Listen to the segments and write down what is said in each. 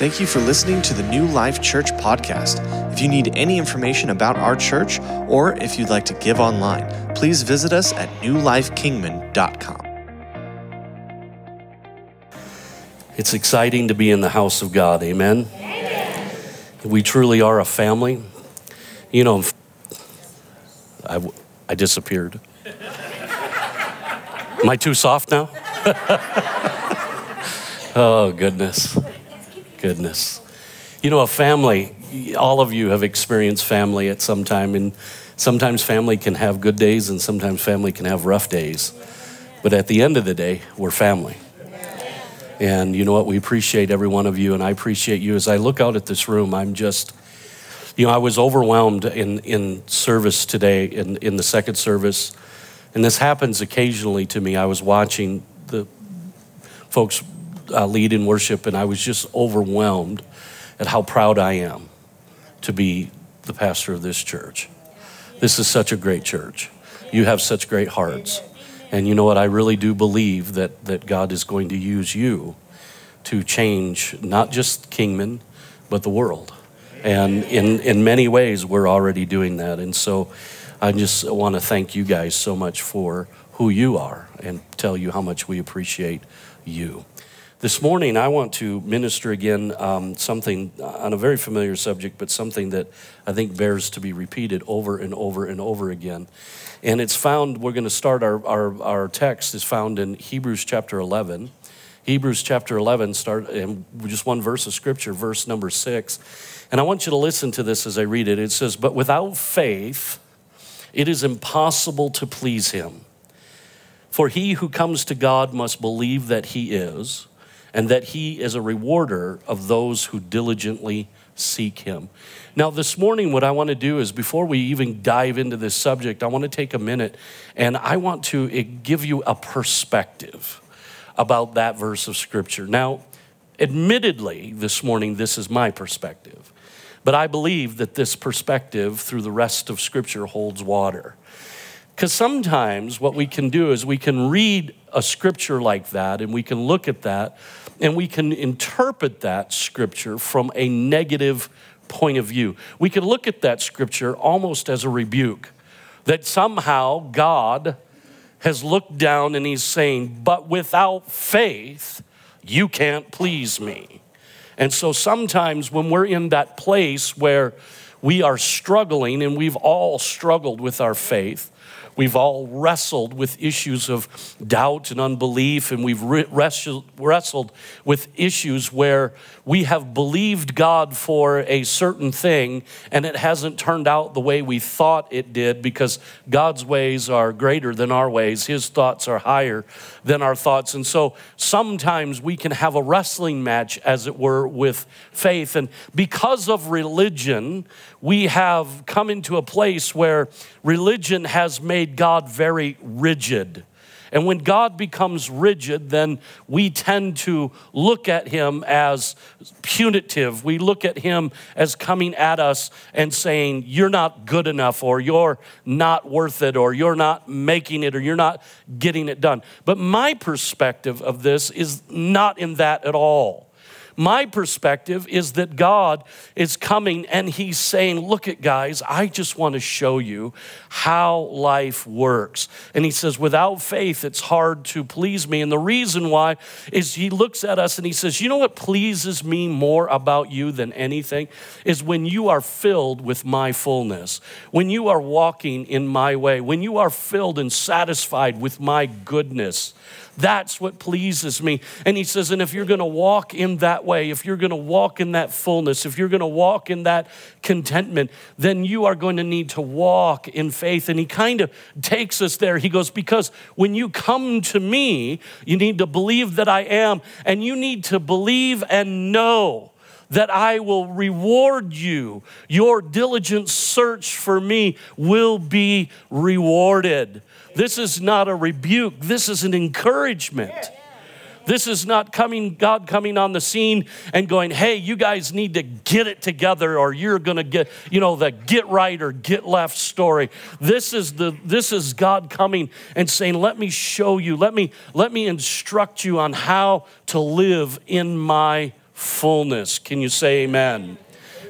Thank you for listening to the New Life Church podcast. If you need any information about our church or if you'd like to give online, please visit us at newlifekingman.com. It's exciting to be in the house of God. Amen. We truly are a family. You know, I, I disappeared. Am I too soft now? oh, goodness. Goodness. You know, a family, all of you have experienced family at some time, and sometimes family can have good days and sometimes family can have rough days. But at the end of the day, we're family. And you know what? We appreciate every one of you, and I appreciate you. As I look out at this room, I'm just, you know, I was overwhelmed in, in service today, in, in the second service. And this happens occasionally to me. I was watching the folks uh, lead in worship, and I was just overwhelmed at how proud I am to be the pastor of this church. This is such a great church. You have such great hearts. And you know what? I really do believe that, that God is going to use you to change not just Kingman, but the world. And in, in many ways, we're already doing that. And so I just want to thank you guys so much for who you are and tell you how much we appreciate you. This morning, I want to minister again um, something on a very familiar subject, but something that I think bears to be repeated over and over and over again. And it's found, we're going to start our, our, our text is found in Hebrews chapter 11. Hebrews chapter 11, start and just one verse of scripture, verse number six. And I want you to listen to this as I read it. It says, But without faith, it is impossible to please him. For he who comes to God must believe that he is and that he is a rewarder of those who diligently seek him. Now, this morning, what I want to do is before we even dive into this subject, I want to take a minute and I want to eh, give you a perspective about that verse of scripture. Now, admittedly, this morning, this is my perspective, but I believe that this perspective through the rest of scripture holds water. Because sometimes what we can do is we can read a scripture like that and we can look at that and we can interpret that scripture from a negative point of view. We can look at that scripture almost as a rebuke that somehow God has looked down and he's saying, But without faith, you can't please me. And so sometimes when we're in that place where we are struggling, and we've all struggled with our faith, We've all wrestled with issues of doubt and unbelief, and we've wrestled, with issues where we have believed God for a certain thing and it hasn't turned out the way we thought it did because God's ways are greater than our ways. His thoughts are higher than our thoughts. And so sometimes we can have a wrestling match, as it were, with faith. And because of religion, we have come into a place where religion has made God very rigid. And when God becomes rigid, then we tend to look at him as punitive. We look at him as coming at us and saying, You're not good enough, or you're not worth it, or you're not making it, or you're not getting it done. But my perspective of this is not in that at all. My perspective is that God is coming and He's saying, Look at guys, I just want to show you how life works. And He says, Without faith, it's hard to please me. And the reason why is He looks at us and He says, You know what pleases me more about you than anything? Is when you are filled with my fullness, when you are walking in my way, when you are filled and satisfied with my goodness. That's what pleases me. And he says, and if you're going to walk in that way, if you're going to walk in that fullness, if you're going to walk in that contentment, then you are going to need to walk in faith. And he kind of takes us there. He goes, because when you come to me, you need to believe that I am, and you need to believe and know that I will reward you. Your diligent search for me will be rewarded. This is not a rebuke, this is an encouragement. This is not coming, God coming on the scene and going, hey, you guys need to get it together or you're gonna get, you know, the get right or get left story. This is the this is God coming and saying, let me show you, let me, let me instruct you on how to live in my fullness. Can you say amen?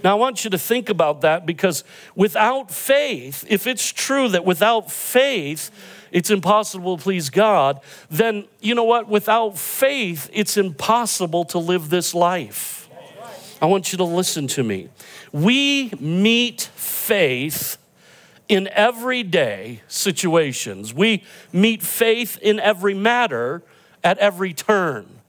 Now, I want you to think about that because without faith, if it's true that without faith, it's impossible to please God, then you know what? Without faith, it's impossible to live this life. I want you to listen to me. We meet faith in everyday situations, we meet faith in every matter at every turn.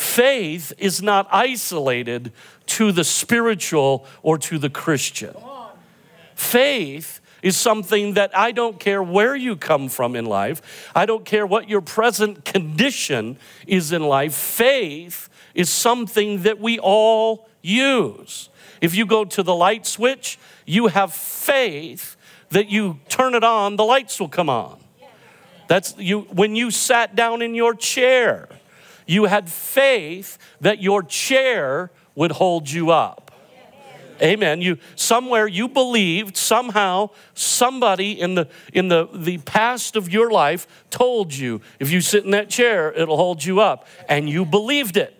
Faith is not isolated to the spiritual or to the Christian. Faith is something that I don't care where you come from in life, I don't care what your present condition is in life. Faith is something that we all use. If you go to the light switch, you have faith that you turn it on, the lights will come on. That's you when you sat down in your chair, you had faith that your chair would hold you up. Amen. You somewhere you believed somehow somebody in the in the the past of your life told you if you sit in that chair it'll hold you up and you believed it.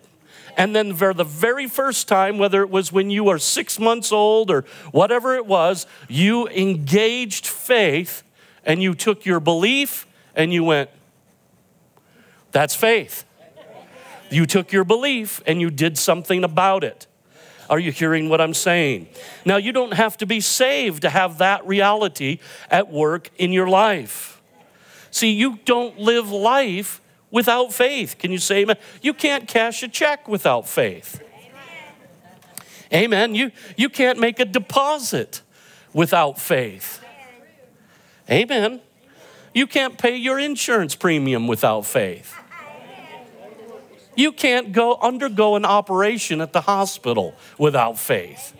And then for the very first time, whether it was when you were six months old or whatever it was, you engaged faith and you took your belief and you went, that's faith. You took your belief and you did something about it. Are you hearing what I'm saying? Now, you don't have to be saved to have that reality at work in your life. See, you don't live life without faith. Can you say amen? You can't cash a check without faith. Amen. amen. You, you can't make a deposit without faith. Amen. You can't pay your insurance premium without faith. You can't go undergo an operation at the hospital without faith.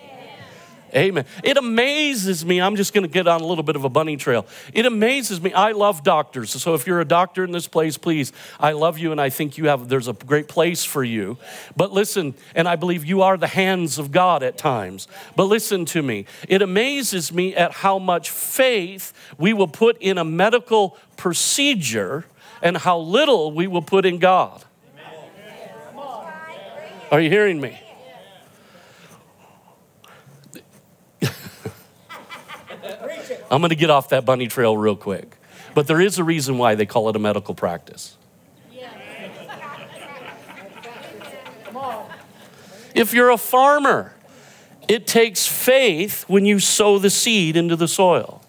Amen. It amazes me. I'm just going to get on a little bit of a bunny trail. It amazes me. I love doctors. So if you're a doctor in this place, please, I love you and I think you have there's a great place for you. But listen, and I believe you are the hands of God at times. But listen to me. It amazes me at how much faith we will put in a medical procedure and how little we will put in God. Are you hearing me? I'm going to get off that bunny trail real quick. But there is a reason why they call it a medical practice. If you're a farmer, it takes faith when you sow the seed into the soil.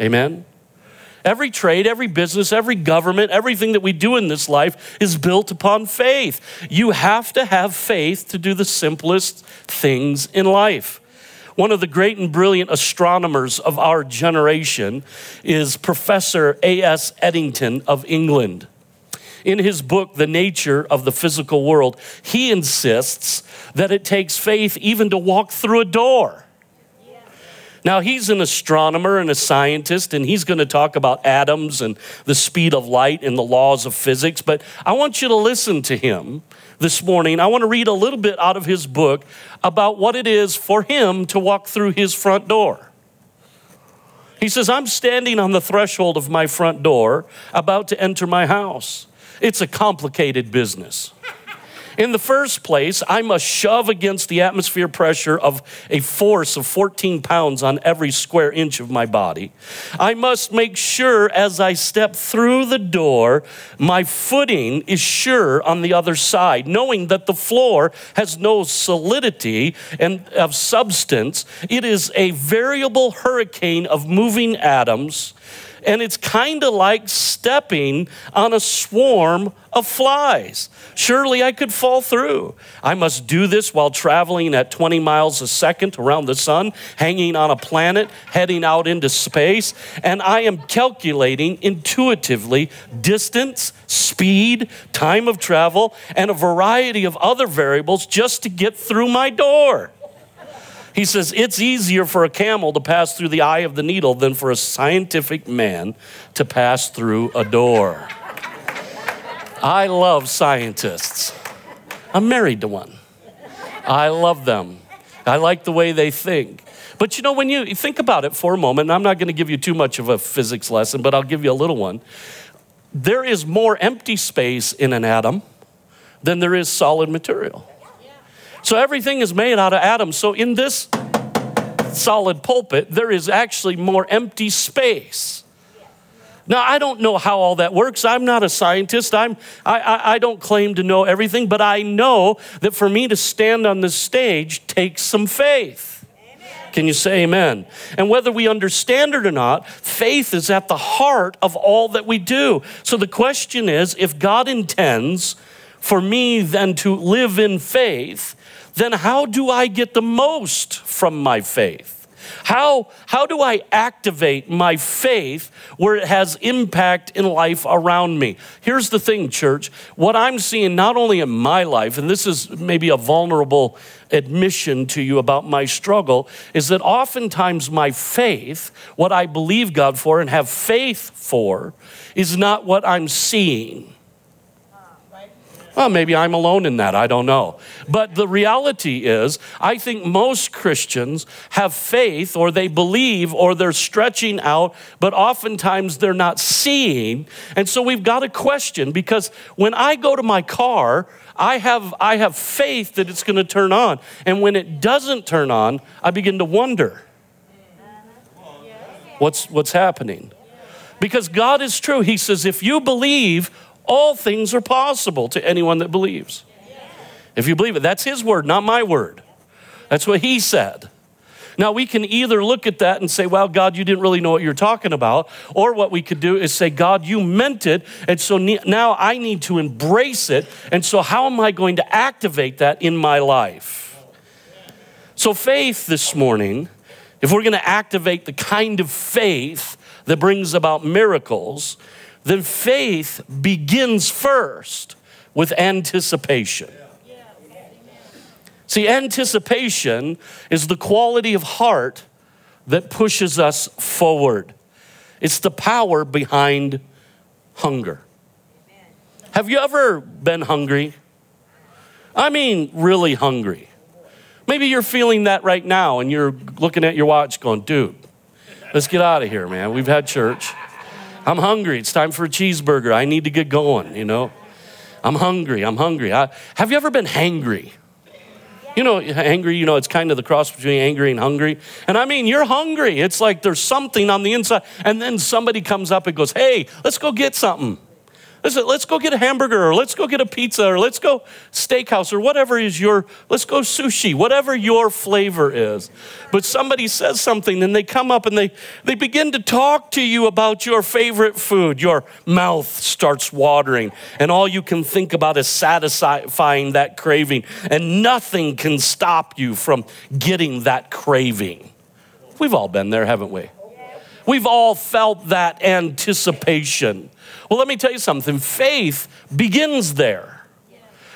Amen? Every trade, every business, every government, everything that we do in this life is built upon faith. You have to have faith to do the simplest things in life. One of the great and brilliant astronomers of our generation is Professor A.S. Eddington of England. In his book, The Nature of the Physical World, he insists that it takes faith even to walk through a door. Now, he's an astronomer and a scientist, and he's going to talk about atoms and the speed of light and the laws of physics. But I want you to listen to him this morning. I want to read a little bit out of his book about what it is for him to walk through his front door. He says, I'm standing on the threshold of my front door, about to enter my house. It's a complicated business. In the first place, I must shove against the atmosphere pressure of a force of 14 pounds on every square inch of my body. I must make sure as I step through the door, my footing is sure on the other side, knowing that the floor has no solidity and of substance. It is a variable hurricane of moving atoms and it's kind of like stepping on a swarm of flies. Surely I could fall through. I must do this while traveling at 20 miles a second around the sun, hanging on a planet, heading out into space, and I am calculating intuitively distance, speed, time of travel, and a variety of other variables just to get through my door. He says, It's easier for a camel to pass through the eye of the needle than for a scientific man to pass through a door. I love scientists. I'm married to one. I love them. I like the way they think. But you know, when you think about it for a moment, I'm not going to give you too much of a physics lesson, but I'll give you a little one. There is more empty space in an atom than there is solid material. So everything is made out of atoms. So in this solid pulpit, there is actually more empty space. Now, I don't know how all that works. I'm not a scientist. I'm, I, I, I, don't claim to know everything, but I know that for me to stand on this stage takes some faith. Can you say amen? And whether we understand it or not, faith is at the heart of all that we do. So the question is if God intends for me then to live in faith, then how do I get the most from my faith? How, how do I activate my faith where it has impact in life around me? Here's the thing, church. What I'm seeing not only in my life, and this is maybe a vulnerable admission to you about my struggle, is that oftentimes my faith, what I believe God for and have faith for, is not what I'm seeing. Well, maybe I'm alone in that. I don't know. But the reality is, I think most Christians have faith or they believe or they're stretching out, but oftentimes they're not seeing. And so we've got a question because when I go to my car, I have, I have faith that it's going to turn on. And when it doesn't turn on, I begin to wonder what's, what's happening. Because God is true. He says, if you believe, all things are possible to anyone that believes. If you believe it, that's his word, not my word. That's what he said. Now, we can either look at that and say, well, God, you didn't really know what you're talking about. Or what we could do is say, God, you meant it. And so now I need to embrace it. And so, how am I going to activate that in my life? So, faith this morning, if we're going to activate the kind of faith that brings about miracles, then faith begins first with anticipation. See, anticipation is the quality of heart that pushes us forward. It's the power behind hunger. Have you ever been hungry? I mean, really hungry. Maybe you're feeling that right now and you're looking at your watch going, dude, let's get out of here, man. We've had church. I'm hungry. It's time for a cheeseburger. I need to get going, you know. I'm hungry. I'm hungry. I, have you ever been hangry? You know, angry, you know, it's kind of the cross between angry and hungry. And I mean, you're hungry. It's like there's something on the inside. And then somebody comes up and goes, hey, let's go get something. Listen, let's go get a hamburger or let's go get a pizza or let's go steakhouse or whatever is your, let's go sushi, whatever your flavor is. But somebody says something and they come up and they, they begin to talk to you about your favorite food. Your mouth starts watering and all you can think about is satisfying that craving and nothing can stop you from getting that craving. We've all been there, haven't we? We've all felt that anticipation. Well, let me tell you something faith begins there.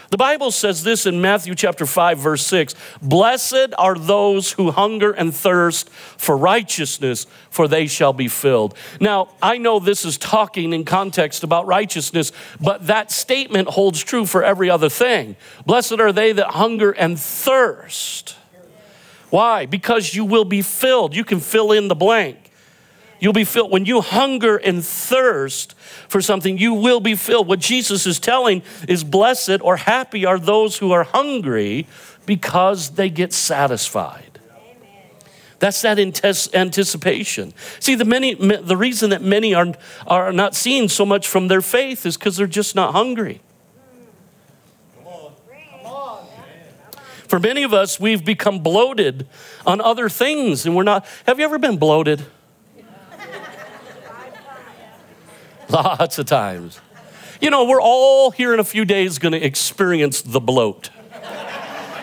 The Bible says this in Matthew chapter 5 verse 6, "Blessed are those who hunger and thirst for righteousness, for they shall be filled." Now, I know this is talking in context about righteousness, but that statement holds true for every other thing. Blessed are they that hunger and thirst. Why? Because you will be filled. You can fill in the blank. You'll be filled. When you hunger and thirst for something, you will be filled. What Jesus is telling is blessed or happy are those who are hungry because they get satisfied. That's that anticipation. See, the, many, the reason that many are, are not seeing so much from their faith is because they're just not hungry. For many of us, we've become bloated on other things and we're not. Have you ever been bloated? Lots of times. You know, we're all here in a few days going to experience the bloat.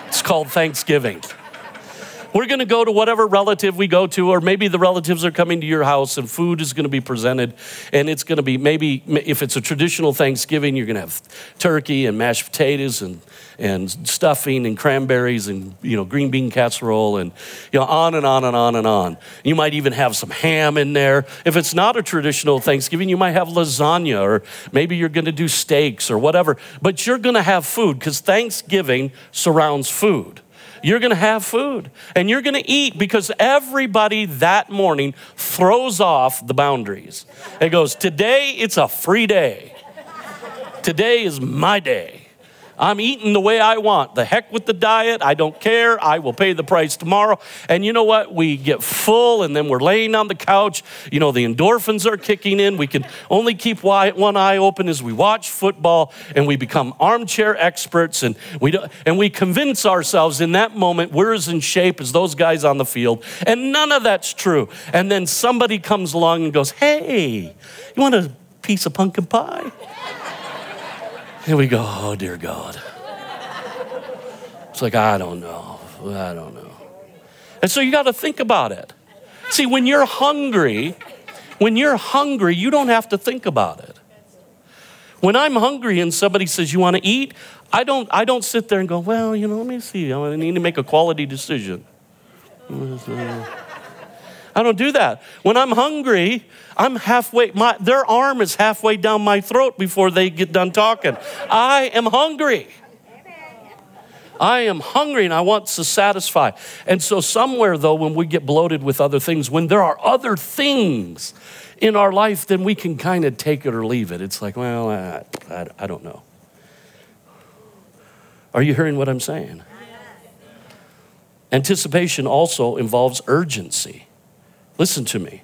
It's called Thanksgiving. We're going to go to whatever relative we go to, or maybe the relatives are coming to your house and food is going to be presented. And it's going to be maybe, if it's a traditional Thanksgiving, you're going to have turkey and mashed potatoes and, and stuffing and cranberries and, you know, green bean casserole and, you know, on and on and on and on. You might even have some ham in there. If it's not a traditional Thanksgiving, you might have lasagna or maybe you're going to do steaks or whatever. But you're going to have food because Thanksgiving surrounds food you're going to have food and you're going to eat because everybody that morning throws off the boundaries. It goes, Today it's a free day. Today is my day. I'm eating the way I want. The heck with the diet. I don't care. I will pay the price tomorrow. And you know what? We get full and then we're laying on the couch. You know, the endorphins are kicking in. We can only keep one eye open as we watch football and we become armchair experts and we, and we convince ourselves in that moment we're as in shape as those guys on the field. And none of that's true. And then somebody comes along and goes, Hey, you want a piece of pumpkin pie? And we go, oh, dear God. It's like, I don't know. I don't know. And so you got to think about it. See, when you're hungry, when you're hungry, you don't have to think about it. When I'm hungry and somebody says, You want to eat? I don't, I don't sit there and go, Well, you know, let me see. I need to make a quality decision. I don't do that. When I'm hungry, I'm halfway, my, their arm is halfway down my throat before they get done talking. I am hungry. I am hungry and I want to satisfy. And so, somewhere though, when we get bloated with other things, when there are other things in our life, then we can kind of take it or leave it. It's like, well, I, I, I don't know. Are you hearing what I'm saying? Anticipation also involves urgency. Listen to me.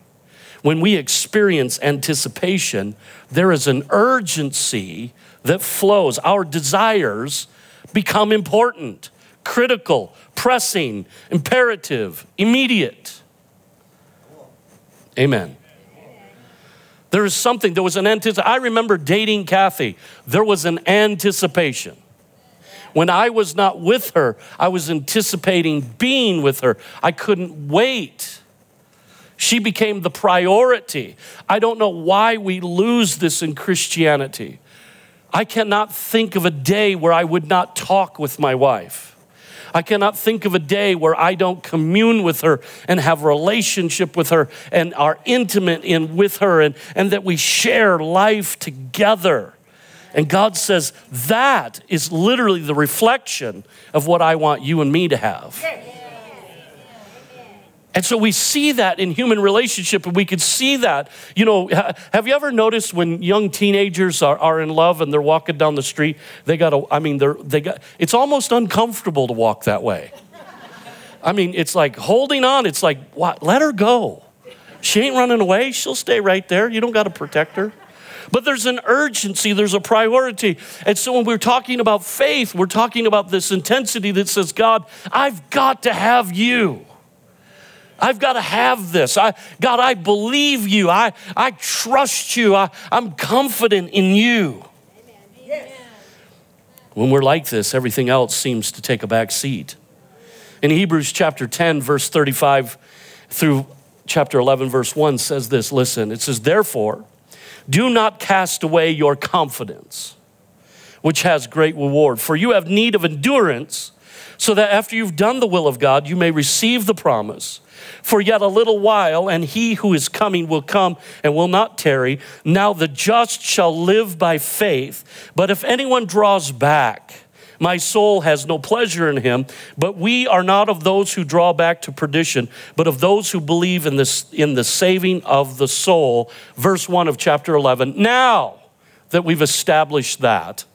When we experience anticipation, there is an urgency that flows. Our desires become important, critical, pressing, imperative, immediate. Amen. There is something, there was an anticipation. I remember dating Kathy. There was an anticipation. When I was not with her, I was anticipating being with her. I couldn't wait. She became the priority. I don't know why we lose this in Christianity. I cannot think of a day where I would not talk with my wife. I cannot think of a day where I don't commune with her and have relationship with her and are intimate in with her and, and that we share life together. And God says that is literally the reflection of what I want you and me to have. And so we see that in human relationship, and we could see that. You know, have you ever noticed when young teenagers are, are in love and they're walking down the street? They got a, I mean, they're, they got, it's almost uncomfortable to walk that way. I mean, it's like holding on, it's like, what? Let her go. She ain't running away, she'll stay right there. You don't got to protect her. But there's an urgency, there's a priority. And so when we're talking about faith, we're talking about this intensity that says, God, I've got to have you. I've got to have this. I, God, I believe you. I, I trust you. I, I'm confident in you. Amen. When we're like this, everything else seems to take a back seat. In Hebrews chapter 10, verse 35 through chapter 11, verse 1 says this listen, it says, Therefore, do not cast away your confidence, which has great reward, for you have need of endurance, so that after you've done the will of God, you may receive the promise. For yet a little while, and he who is coming will come and will not tarry. Now the just shall live by faith. But if anyone draws back, my soul has no pleasure in him. But we are not of those who draw back to perdition, but of those who believe in, this, in the saving of the soul. Verse 1 of chapter 11. Now that we've established that,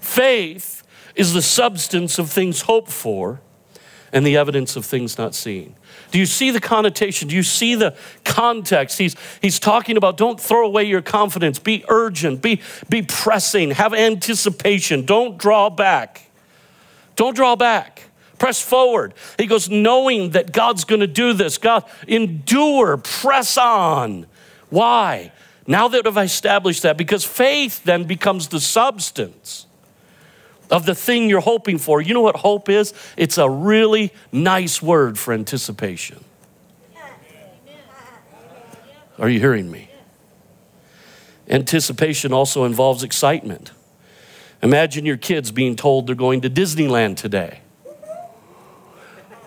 faith is the substance of things hoped for and the evidence of things not seen. Do you see the connotation? Do you see the context? He's, he's talking about don't throw away your confidence. Be urgent, be, be pressing, have anticipation. Don't draw back. Don't draw back. Press forward. He goes, knowing that God's going to do this. God, endure, press on. Why? Now that I've established that, because faith then becomes the substance of the thing you're hoping for. You know what hope is? It's a really nice word for anticipation. Are you hearing me? Anticipation also involves excitement. Imagine your kids being told they're going to Disneyland today.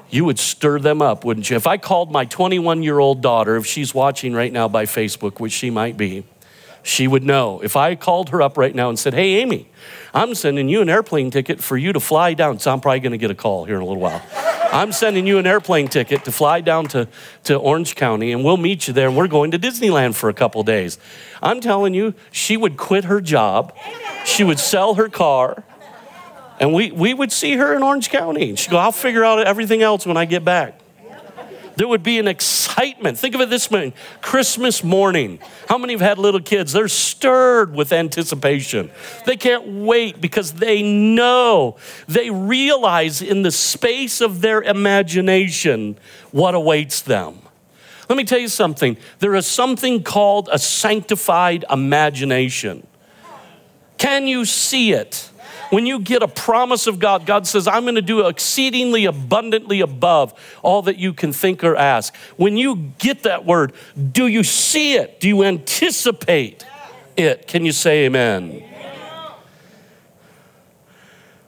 You would stir them up, wouldn't you? If I called my 21 year old daughter, if she's watching right now by Facebook, which she might be, she would know. If I called her up right now and said, Hey, Amy, I'm sending you an airplane ticket for you to fly down. So I'm probably going to get a call here in a little while. I'm sending you an airplane ticket to fly down to, to Orange County, and we'll meet you there, and we're going to Disneyland for a couple days. I'm telling you, she would quit her job, she would sell her car, And we, we would see her in Orange County. She'd go, I'll figure out everything else when I get back. There would be an excitement. Think of it this way Christmas morning. How many have had little kids? They're stirred with anticipation. They can't wait because they know, they realize in the space of their imagination what awaits them. Let me tell you something. There is something called a sanctified imagination. Can you see it? When you get a promise of God, God says, I'm going to do exceedingly abundantly above all that you can think or ask. When you get that word, do you see it? Do you anticipate it? Can you say amen?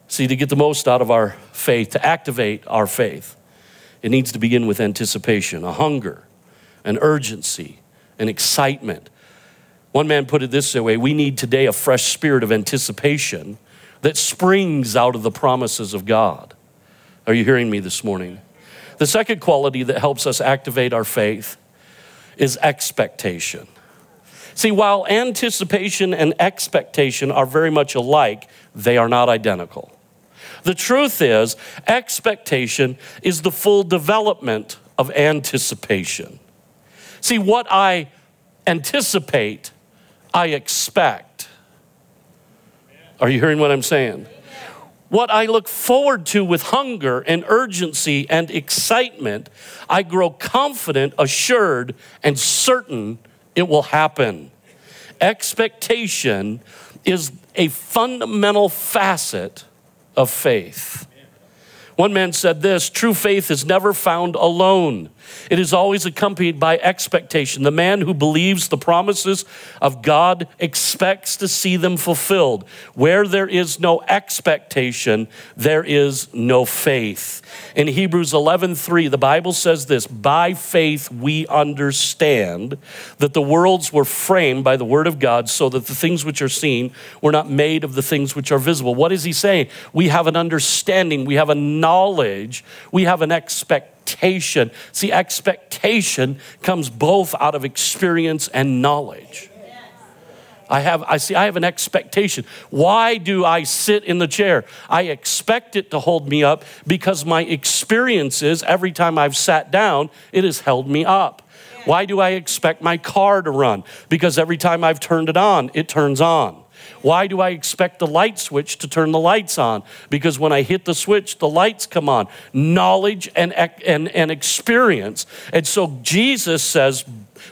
See, to get the most out of our faith, to activate our faith, it needs to begin with anticipation, a hunger, an urgency, an excitement. One man put it this way we need today a fresh spirit of anticipation that springs out of the promises of God. Are you hearing me this morning? The second quality that helps us activate our faith is expectation. See, while anticipation and expectation are very much alike, they are not identical. The truth is, expectation is the full development of anticipation. See, what I anticipate, I expect. Are you hearing what I'm saying? What I look forward to with hunger and urgency and excitement, I grow confident, assured, and certain it will happen. Expectation is a fundamental facet of faith. One man said this true faith is never found alone. It is always accompanied by expectation. The man who believes the promises of God expects to see them fulfilled. Where there is no expectation, there is no faith. In Hebrews 11:3, the Bible says this, "By faith we understand that the worlds were framed by the word of God, so that the things which are seen were not made of the things which are visible." What is he saying? We have an understanding, we have a knowledge, we have an expectation expectation. See, expectation comes both out of experience and knowledge. I have, I see, I have an expectation. Why do I sit in the chair? I expect it to hold me up because my experiences, every time I've sat down, it has held me up. Why do I expect my car to run? Because every time I've turned it on, it turns on. Why do I expect the light switch to turn the lights on? Because when I hit the switch, the lights come on. Knowledge and, and, and experience. And so Jesus says,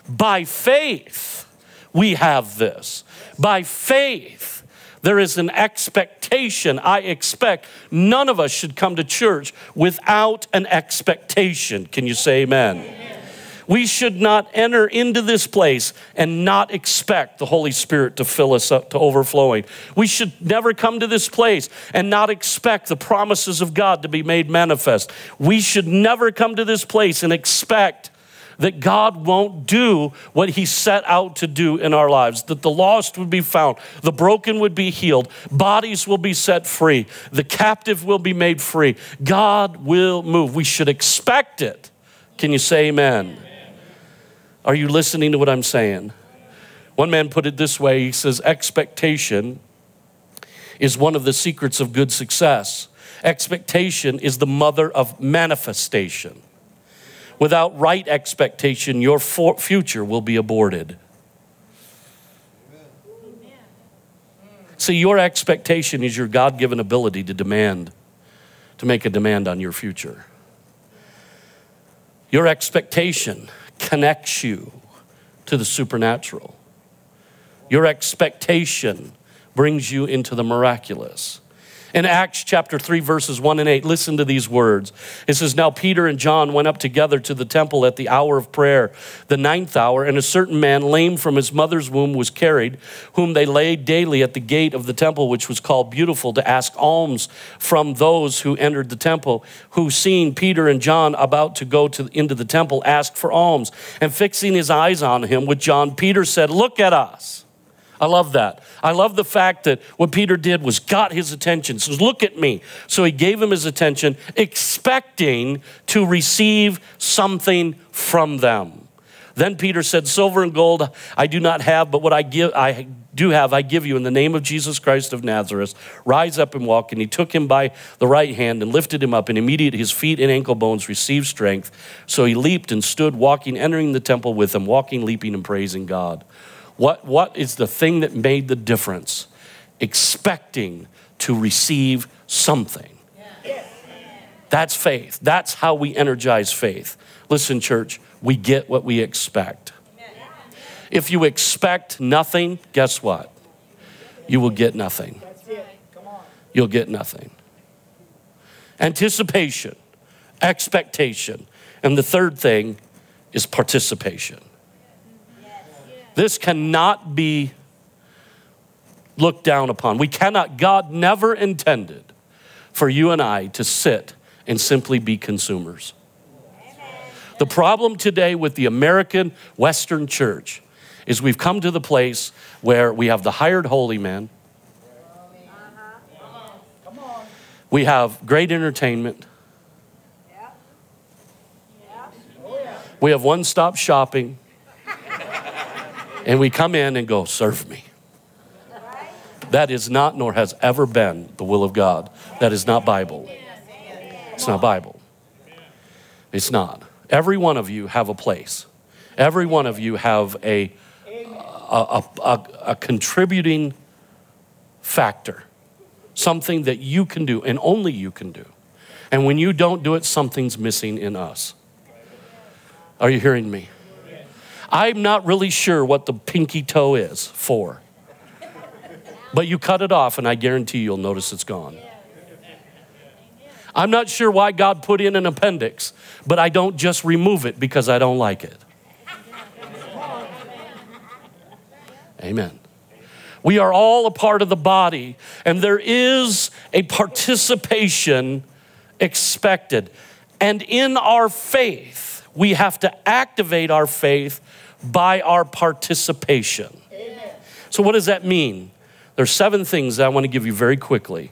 by faith, we have this. By faith, there is an expectation. I expect none of us should come to church without an expectation. Can you say amen? amen. We should not enter into this place and not expect the Holy Spirit to fill us up to overflowing. We should never come to this place and not expect the promises of God to be made manifest. We should never come to this place and expect that God won't do what He set out to do in our lives, that the lost would be found, the broken would be healed, bodies will be set free, the captive will be made free. God will move. We should expect it. Can you say amen? Are you listening to what I'm saying? One man put it this way he says, Expectation is one of the secrets of good success. Expectation is the mother of manifestation. Without right expectation, your for- future will be aborted. See, your expectation is your God given ability to demand, to make a demand on your future. Your expectation connects you to the supernatural. Your expectation brings you into the miraculous. In Acts chapter 3, verses 1 and 8, listen to these words. It says, Now Peter and John went up together to the temple at the hour of prayer, the ninth hour, and a certain man, lame from his mother's womb, was carried, whom they laid daily at the gate of the temple, which was called Beautiful, to ask alms from those who entered the temple, who, seeing Peter and John about to go to, into the temple, asked for alms. And fixing his eyes on him with John, Peter said, Look at us. I love that. I love the fact that what Peter did was got his attention. Says, look at me. So he gave him his attention, expecting to receive something from them. Then Peter said, Silver and gold I do not have, but what I give I do have, I give you in the name of Jesus Christ of Nazareth. Rise up and walk. And he took him by the right hand and lifted him up, and immediately his feet and ankle bones received strength. So he leaped and stood, walking, entering the temple with them, walking, leaping, and praising God. What, what is the thing that made the difference? Expecting to receive something. That's faith. That's how we energize faith. Listen, church, we get what we expect. If you expect nothing, guess what? You will get nothing. You'll get nothing. Anticipation, expectation. And the third thing is participation. This cannot be looked down upon. We cannot, God never intended for you and I to sit and simply be consumers. The problem today with the American Western church is we've come to the place where we have the hired holy man. Uh-huh. We have great entertainment. We have one stop shopping. And we come in and go, serve me. That is not, nor has ever been, the will of God. That is not Bible. It's not Bible. It's not. Every one of you have a place. Every one of you have a, a, a, a contributing factor, something that you can do and only you can do. And when you don't do it, something's missing in us. Are you hearing me? I'm not really sure what the pinky toe is for. But you cut it off, and I guarantee you'll notice it's gone. I'm not sure why God put in an appendix, but I don't just remove it because I don't like it. Amen. We are all a part of the body, and there is a participation expected. And in our faith, we have to activate our faith by our participation. Amen. So, what does that mean? There's seven things that I want to give you very quickly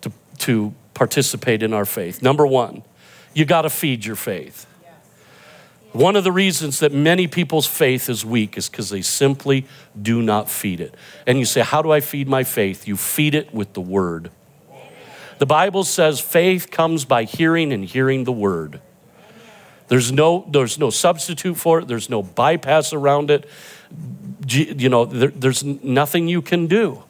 to, to participate in our faith. Number one, you got to feed your faith. One of the reasons that many people's faith is weak is because they simply do not feed it. And you say, How do I feed my faith? You feed it with the word. The Bible says faith comes by hearing and hearing the word. There's no, there's no substitute for it, there's no bypass around it. You know, there, there's nothing you can do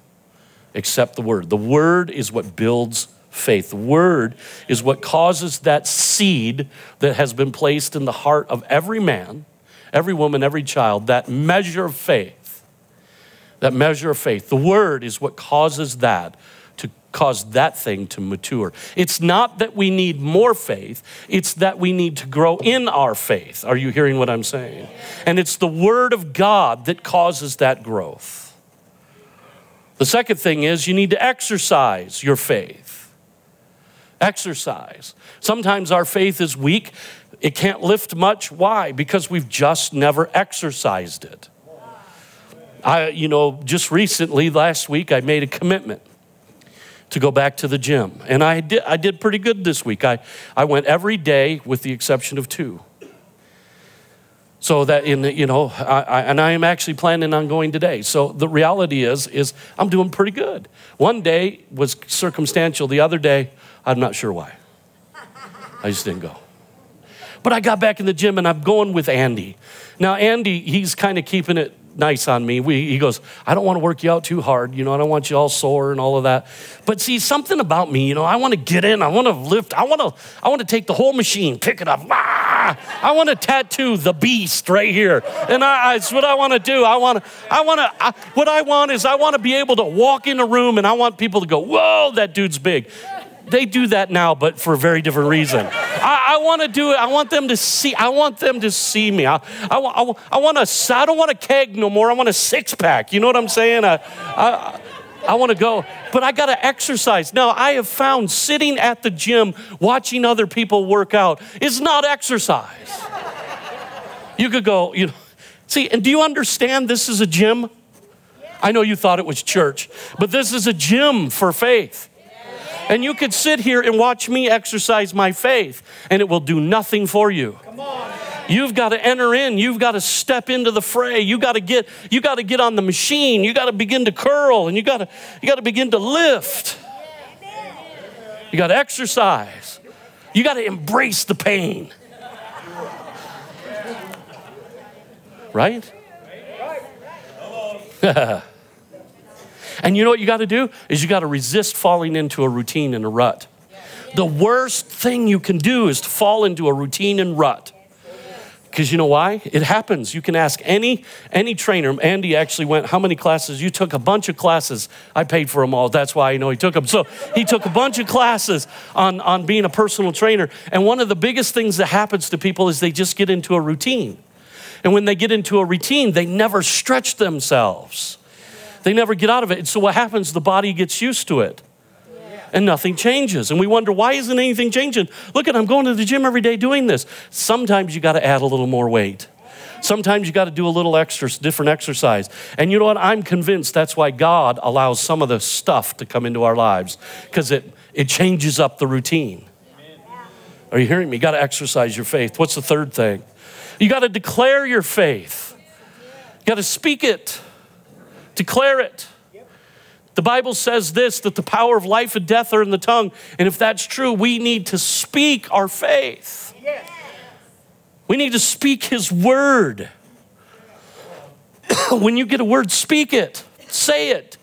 except the word. The word is what builds faith. The word is what causes that seed that has been placed in the heart of every man, every woman, every child, that measure of faith. That measure of faith. The word is what causes that cause that thing to mature. It's not that we need more faith, it's that we need to grow in our faith. Are you hearing what I'm saying? And it's the Word of God that causes that growth. The second thing is you need to exercise your faith. Exercise. Sometimes our faith is weak. It can't lift much. Why? Because we've just never exercised it. I, you know, just recently, last week, I made a commitment to go back to the gym. And I did, I did pretty good this week. I, I went every day with the exception of two. So that in the, you know, I, I, and I am actually planning on going today. So the reality is, is I'm doing pretty good. One day was circumstantial. The other day, I'm not sure why. I just didn't go. But I got back in the gym and I'm going with Andy. Now Andy, he's kind of keeping it nice on me. We, he goes, I don't want to work you out too hard. You know, I don't want you all sore and all of that. But see, something about me, you know, I want to get in. I want to lift. I want to, I want to take the whole machine, pick it up. Ah! I want to tattoo the beast right here. And I, that's what I want to do. I want to, I want to, what I want is I want to be able to walk in a room and I want people to go, whoa, that dude's big they do that now, but for a very different reason. I, I want to do it. I want them to see. I want them to see me. I, I, I, I want to. I don't want a keg no more. I want a six pack. You know what I'm saying? I, I, I want to go, but I got to exercise. Now, I have found sitting at the gym watching other people work out is not exercise. You could go, you know, see, and do you understand this is a gym? I know you thought it was church, but this is a gym for faith. And you could sit here and watch me exercise my faith, and it will do nothing for you. You've got to enter in. You've got to step into the fray. You got to get you got to get on the machine. You got to begin to curl and you got to you got to begin to lift. You got to exercise. You got to embrace the pain. Right? Right, right? and you know what you got to do is you got to resist falling into a routine and a rut. The worst thing you can do is to fall into a routine and rut. Because you know why? It happens. You can ask any any trainer. Andy actually went. How many classes? You took a bunch of classes. I paid for them all. That's why I know he took them. So he took a bunch of classes on on being a personal trainer. And one of the biggest things that happens to people is they just get into a routine. And when they get into a routine, they never stretch themselves. They never get out of it. And so what happens? The body gets used to it and nothing changes. And we wonder, why isn't anything changing? Look at, I'm going to the gym every day doing this. Sometimes you got to add a little more weight. Sometimes you got to do a little extra, different exercise. And you know what? I'm convinced that's why God allows some of the stuff to come into our lives because it, it changes up the routine. Are you hearing me? You got to exercise your faith. What's the third thing? You got to declare your faith. You got to speak it, declare it. The Bible says this that the power of life and death are in the tongue. And if that's true, we need to speak our faith. We need to speak His word. when you get a word, speak it, say it.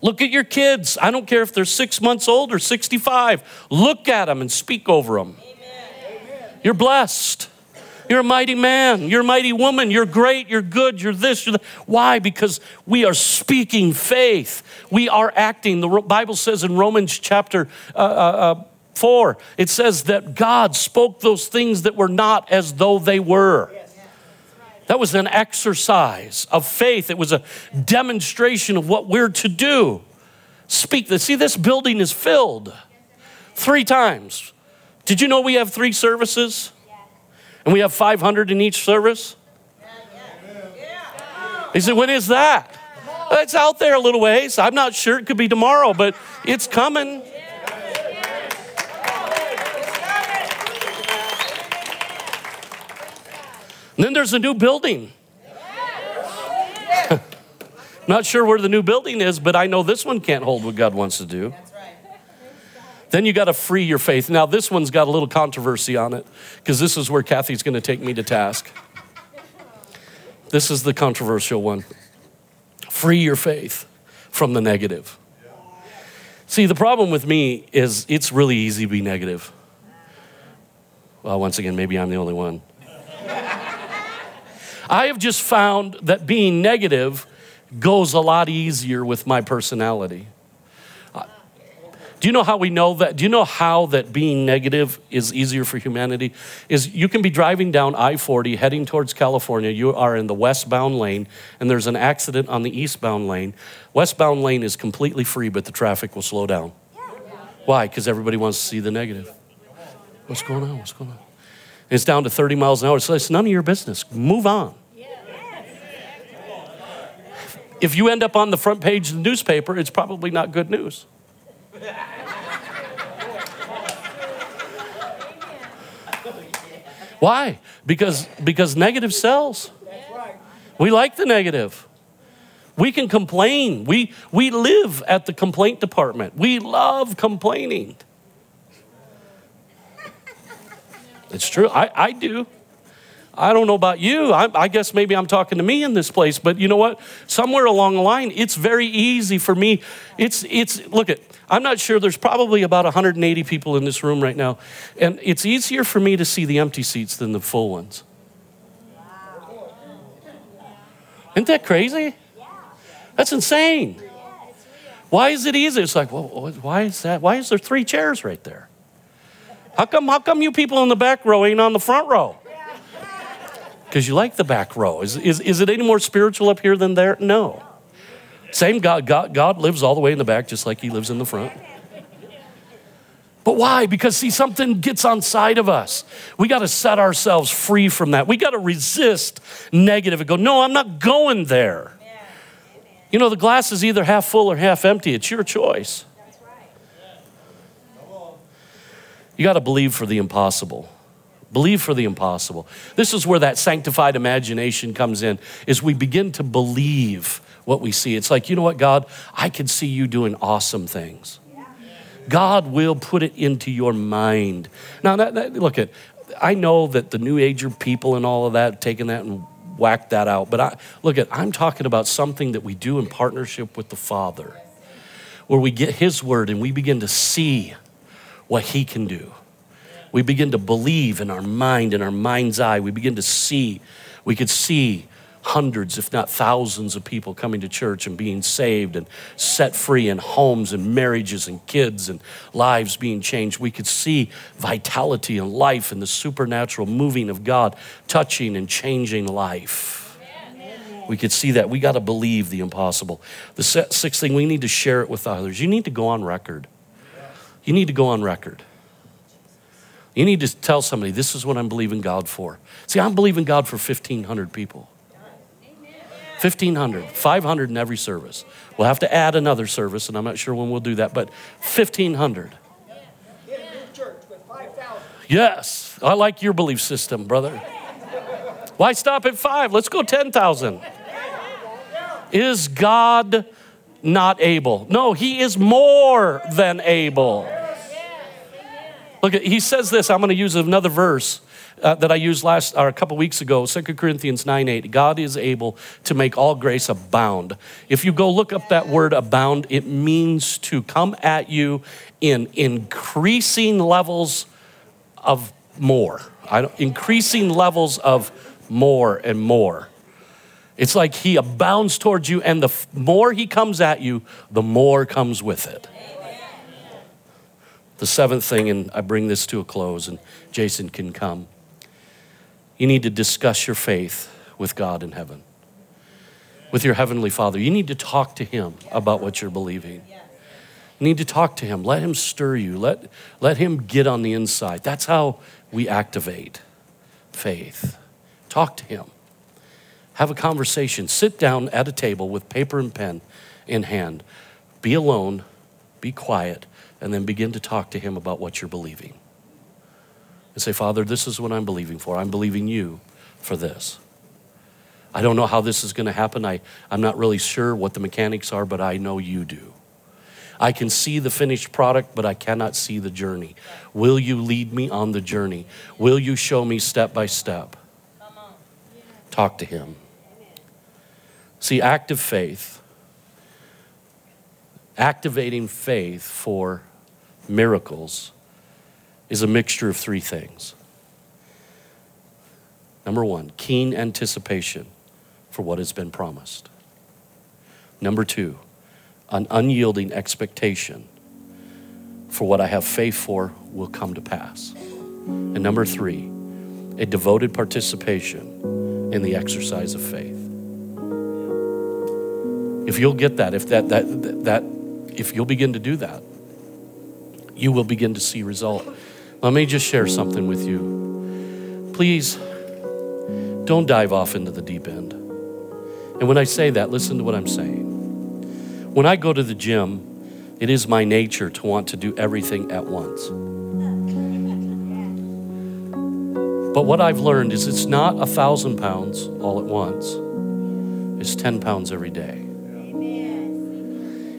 Look at your kids. I don't care if they're six months old or 65. Look at them and speak over them. Amen. You're blessed. You're a mighty man. You're a mighty woman. You're great. You're good. You're this. You're that. Why? Because we are speaking faith. We are acting. The Bible says in Romans chapter uh, uh, uh, 4, it says that God spoke those things that were not as though they were. That was an exercise of faith. It was a demonstration of what we're to do. Speak. See, this building is filled three times. Did you know we have three services? And we have 500 in each service? He said, When is that? It's out there a little ways. I'm not sure. It could be tomorrow, but it's coming. And then there's a new building. Not sure where the new building is, but I know this one can't hold what God wants to do. Then you got to free your faith. Now, this one's got a little controversy on it because this is where Kathy's going to take me to task. This is the controversial one. Free your faith from the negative. See, the problem with me is it's really easy to be negative. Well, once again, maybe I'm the only one. I have just found that being negative goes a lot easier with my personality. Do you know how we know that? Do you know how that being negative is easier for humanity? Is you can be driving down I 40 heading towards California. You are in the westbound lane, and there's an accident on the eastbound lane. Westbound lane is completely free, but the traffic will slow down. Why? Because everybody wants to see the negative. What's going on? What's going on? It's down to 30 miles an hour. So it's none of your business. Move on. If you end up on the front page of the newspaper, it's probably not good news. Why? Because, because negative sells. We like the negative. We can complain. We, we live at the complaint department. We love complaining. It's true. I, I do. I don't know about you. I, I, guess maybe I'm talking to me in this place, but you know what? Somewhere along the line, it's very easy for me. It's, it's, look at, I'm not sure, there's probably about 180 people in this room right now, and it's easier for me to see the empty seats than the full ones. Isn't that crazy? That's insane. Why is it easy? It's like, well, why is that? Why is there three chairs right there? How come, how come you people in the back row ain't on the front row? Because you like the back row. Is, is, is it any more spiritual up here than there? No. Same God, God. God lives all the way in the back just like he lives in the front. But why? Because see, something gets on side of us. We got to set ourselves free from that. We got to resist negative and go, no, I'm not going there. You know, the glass is either half full or half empty. It's your choice. You got to believe for the impossible Believe for the impossible. This is where that sanctified imagination comes in, is we begin to believe what we see. It's like, you know what, God, I can see you doing awesome things. God will put it into your mind. Now, that, that, look at, I know that the New Ager people and all of that taking that and whacked that out, but I look at, I'm talking about something that we do in partnership with the Father, where we get His word and we begin to see what He can do. We begin to believe in our mind, in our mind's eye. We begin to see. We could see hundreds, if not thousands, of people coming to church and being saved and set free, and homes and marriages and kids and lives being changed. We could see vitality and life and the supernatural moving of God touching and changing life. We could see that. We got to believe the impossible. The sixth thing, we need to share it with others. You need to go on record. You need to go on record. You need to tell somebody, this is what I'm believing God for. See, I'm believing God for 1,500 people. 1,500, 500 in every service. We'll have to add another service, and I'm not sure when we'll do that, but 1,500. Yes, I like your belief system, brother. Why stop at five? Let's go 10,000. Is God not able? No, He is more than able. Look, he says this. I'm going to use another verse uh, that I used last or a couple weeks ago, 2 Corinthians 9 8. God is able to make all grace abound. If you go look up that word abound, it means to come at you in increasing levels of more, increasing levels of more and more. It's like he abounds towards you, and the more he comes at you, the more comes with it. The seventh thing, and I bring this to a close, and Jason can come. You need to discuss your faith with God in heaven, with your Heavenly Father. You need to talk to Him about what you're believing. You need to talk to Him. Let Him stir you, let, let Him get on the inside. That's how we activate faith. Talk to Him. Have a conversation. Sit down at a table with paper and pen in hand. Be alone, be quiet, and then begin to talk to Him about what you're believing and say, Father, this is what I'm believing for. I'm believing you for this. I don't know how this is going to happen. I, I'm not really sure what the mechanics are, but I know you do. I can see the finished product, but I cannot see the journey. Will you lead me on the journey? Will you show me step by step? Talk to him. See, active faith, activating faith for miracles is a mixture of three things. Number one, keen anticipation for what has been promised. Number two, an unyielding expectation for what I have faith for will come to pass. And number three, a devoted participation in the exercise of faith. If you'll get that, if that, that, that, if you'll begin to do that, you will begin to see result. Let me just share something with you. Please don't dive off into the deep end. And when I say that, listen to what I'm saying. When I go to the gym, it is my nature to want to do everything at once. But what I've learned is it's not a thousand pounds all at once, it's 10 pounds every day.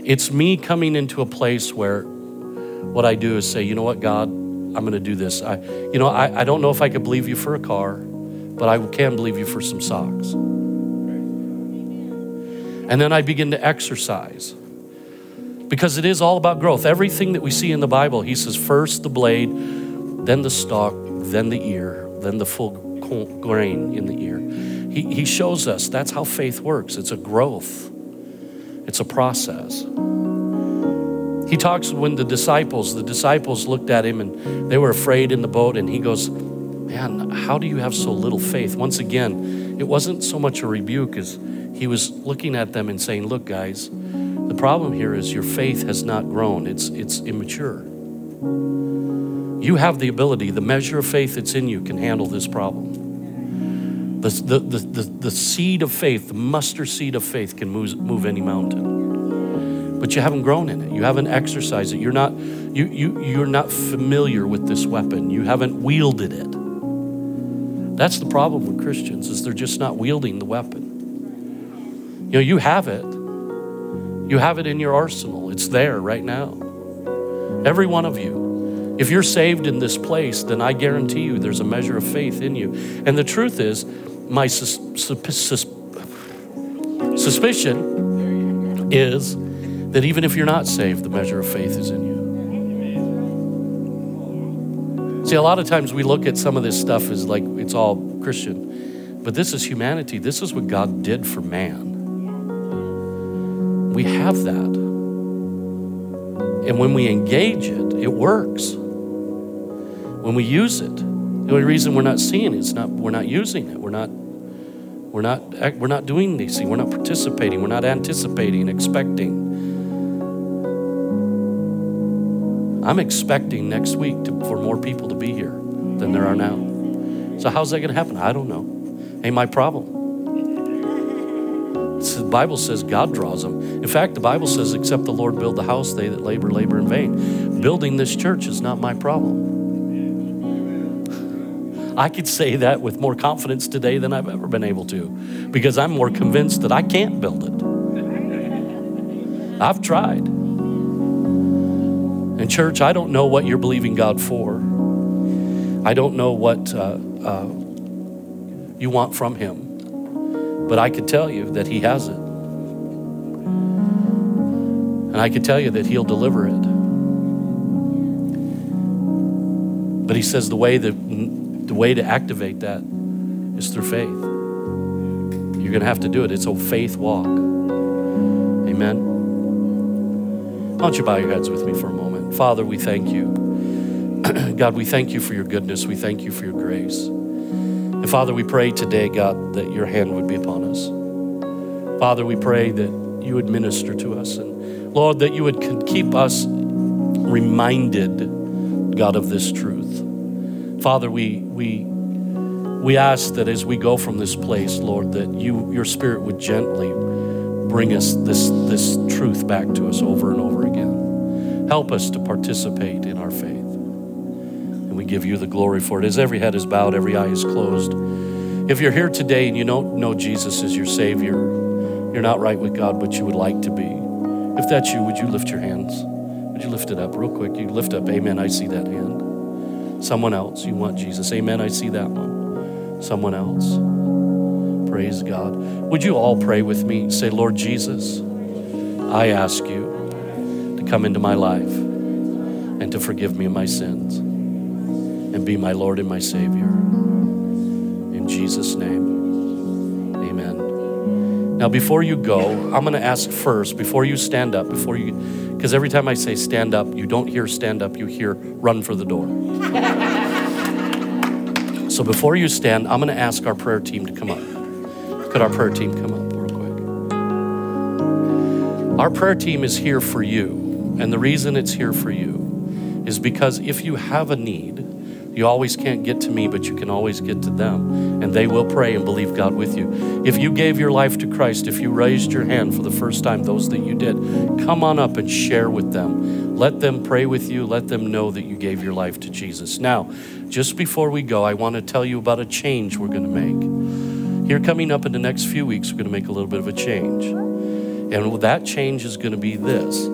It's me coming into a place where what I do is say, you know what, God, I'm going to do this. I, you know, I, I don't know if I could believe you for a car, but I can believe you for some socks. And then I begin to exercise because it is all about growth. Everything that we see in the Bible, he says, first the blade, then the stalk, then the ear, then the full grain in the ear. He, he shows us that's how faith works. It's a growth, it's a process. He talks when the disciples, the disciples looked at him and they were afraid in the boat, and he goes, Man, how do you have so little faith? Once again, it wasn't so much a rebuke as he was looking at them and saying, Look, guys, the problem here is your faith has not grown, it's, it's immature. You have the ability, the measure of faith that's in you can handle this problem. The, the, the, the, seed of faith, the mustard seed of faith, can move, move any mountain but you haven't grown in it. You haven't exercised it. You're not, you, you, you're not familiar with this weapon. You haven't wielded it. That's the problem with Christians is they're just not wielding the weapon. You know, you have it. You have it in your arsenal. It's there right now. Every one of you. If you're saved in this place, then I guarantee you there's a measure of faith in you. And the truth is, my sus- sus- suspicion is that even if you're not saved, the measure of faith is in you. See, a lot of times we look at some of this stuff as like it's all Christian, but this is humanity. This is what God did for man. We have that. And when we engage it, it works. When we use it, the only reason we're not seeing it is not we're not using it. We're not we're not we're not doing these things. We're not participating. We're not anticipating, expecting. I'm expecting next week to, for more people to be here than there are now. So how's that going to happen? I don't know. Ain't my problem. the Bible says God draws them. In fact, the Bible says, except the Lord build the house, they that labor, labor in vain. Building this church is not my problem. I could say that with more confidence today than I've ever been able to because I'm more convinced that I can't build it. I've tried. And, church, I don't know what you're believing God for. I don't know what uh, uh, you want from Him. But I could tell you that He has it. And I could tell you that He'll deliver it. But He says the way, that, the way to activate that is through faith. You're going to have to do it. It's a faith walk. Amen. Why don't you bow your heads with me for a moment? Father, we thank you. God, we thank you for your goodness. We thank you for your grace. And Father, we pray today, God, that your hand would be upon us. Father, we pray that you would minister to us. And Lord, that you would keep us reminded, God, of this truth. Father, we, we, we ask that as we go from this place, Lord, that you, your spirit would gently bring us this, this truth back to us over and over again. Help us to participate in our faith. And we give you the glory for it. As every head is bowed, every eye is closed. If you're here today and you don't know Jesus as your Savior, you're not right with God, but you would like to be. If that's you, would you lift your hands? Would you lift it up real quick? You lift up, Amen. I see that hand. Someone else, you want Jesus. Amen. I see that one. Someone else. Praise God. Would you all pray with me? Say, Lord Jesus, I ask you to come into my life and to forgive me of my sins and be my Lord and my Savior. In Jesus' name, amen. Now, before you go, I'm going to ask first, before you stand up, before you, because every time I say stand up, you don't hear stand up, you hear run for the door. So before you stand, I'm going to ask our prayer team to come up. Could our prayer team come up real quick? Our prayer team is here for you. And the reason it's here for you is because if you have a need, you always can't get to me, but you can always get to them. And they will pray and believe God with you. If you gave your life to Christ, if you raised your hand for the first time, those that you did, come on up and share with them. Let them pray with you. Let them know that you gave your life to Jesus. Now, just before we go, I want to tell you about a change we're going to make. Here, coming up in the next few weeks, we're going to make a little bit of a change. And that change is going to be this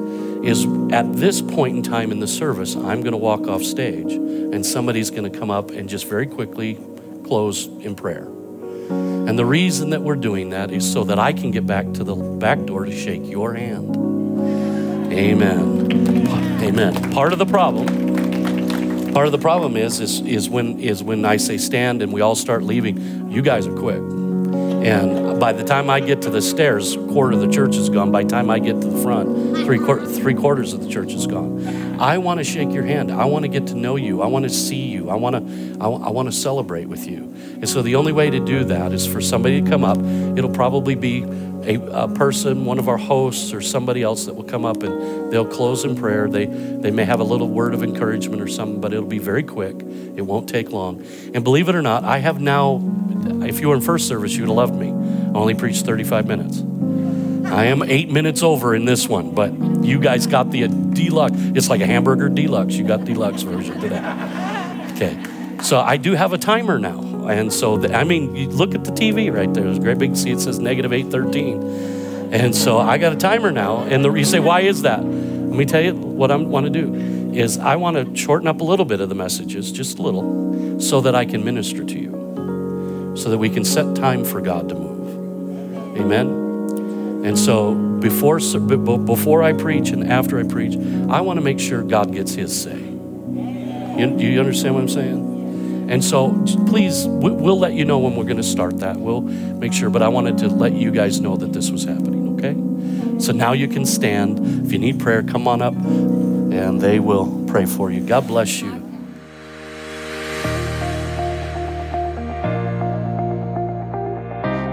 is at this point in time in the service, I'm going to walk off stage and somebody's going to come up and just very quickly close in prayer. And the reason that we're doing that is so that I can get back to the back door to shake your hand. Amen. Amen. Part of the problem, part of the problem is, is, is when is when I say stand and we all start leaving, you guys are quick. And by the time I get to the stairs, quarter of the church is gone. By the time I get to the front, three, quarter, three quarters of the church is gone. I want to shake your hand. I want to get to know you. I want to see you. I want to, I, I want to celebrate with you. And so the only way to do that is for somebody to come up. It'll probably be a, a, person, one of our hosts, or somebody else that will come up and they'll close in prayer. They, they may have a little word of encouragement or something, but it'll be very quick. It won't take long. And believe it or not, I have now, if you were in first service, you'd have loved me. I only preached 35 minutes. I am eight minutes over in this one, but you guys got the deluxe. It's like a hamburger deluxe. You got deluxe version today. Okay. So I do have a timer now. And so, the, I mean, you look at the TV right there. There's a great big see it says negative 813. And so I got a timer now. And the, you say, why is that? Let me tell you what I want to do is I want to shorten up a little bit of the messages, just a little, so that I can minister to you, so that we can set time for God to move. Amen. And so before before I preach and after I preach, I want to make sure God gets His say. You, do you understand what I'm saying? And so please, we'll let you know when we're going to start that. We'll make sure, but I wanted to let you guys know that this was happening, okay? So now you can stand. If you need prayer, come on up and they will pray for you. God bless you.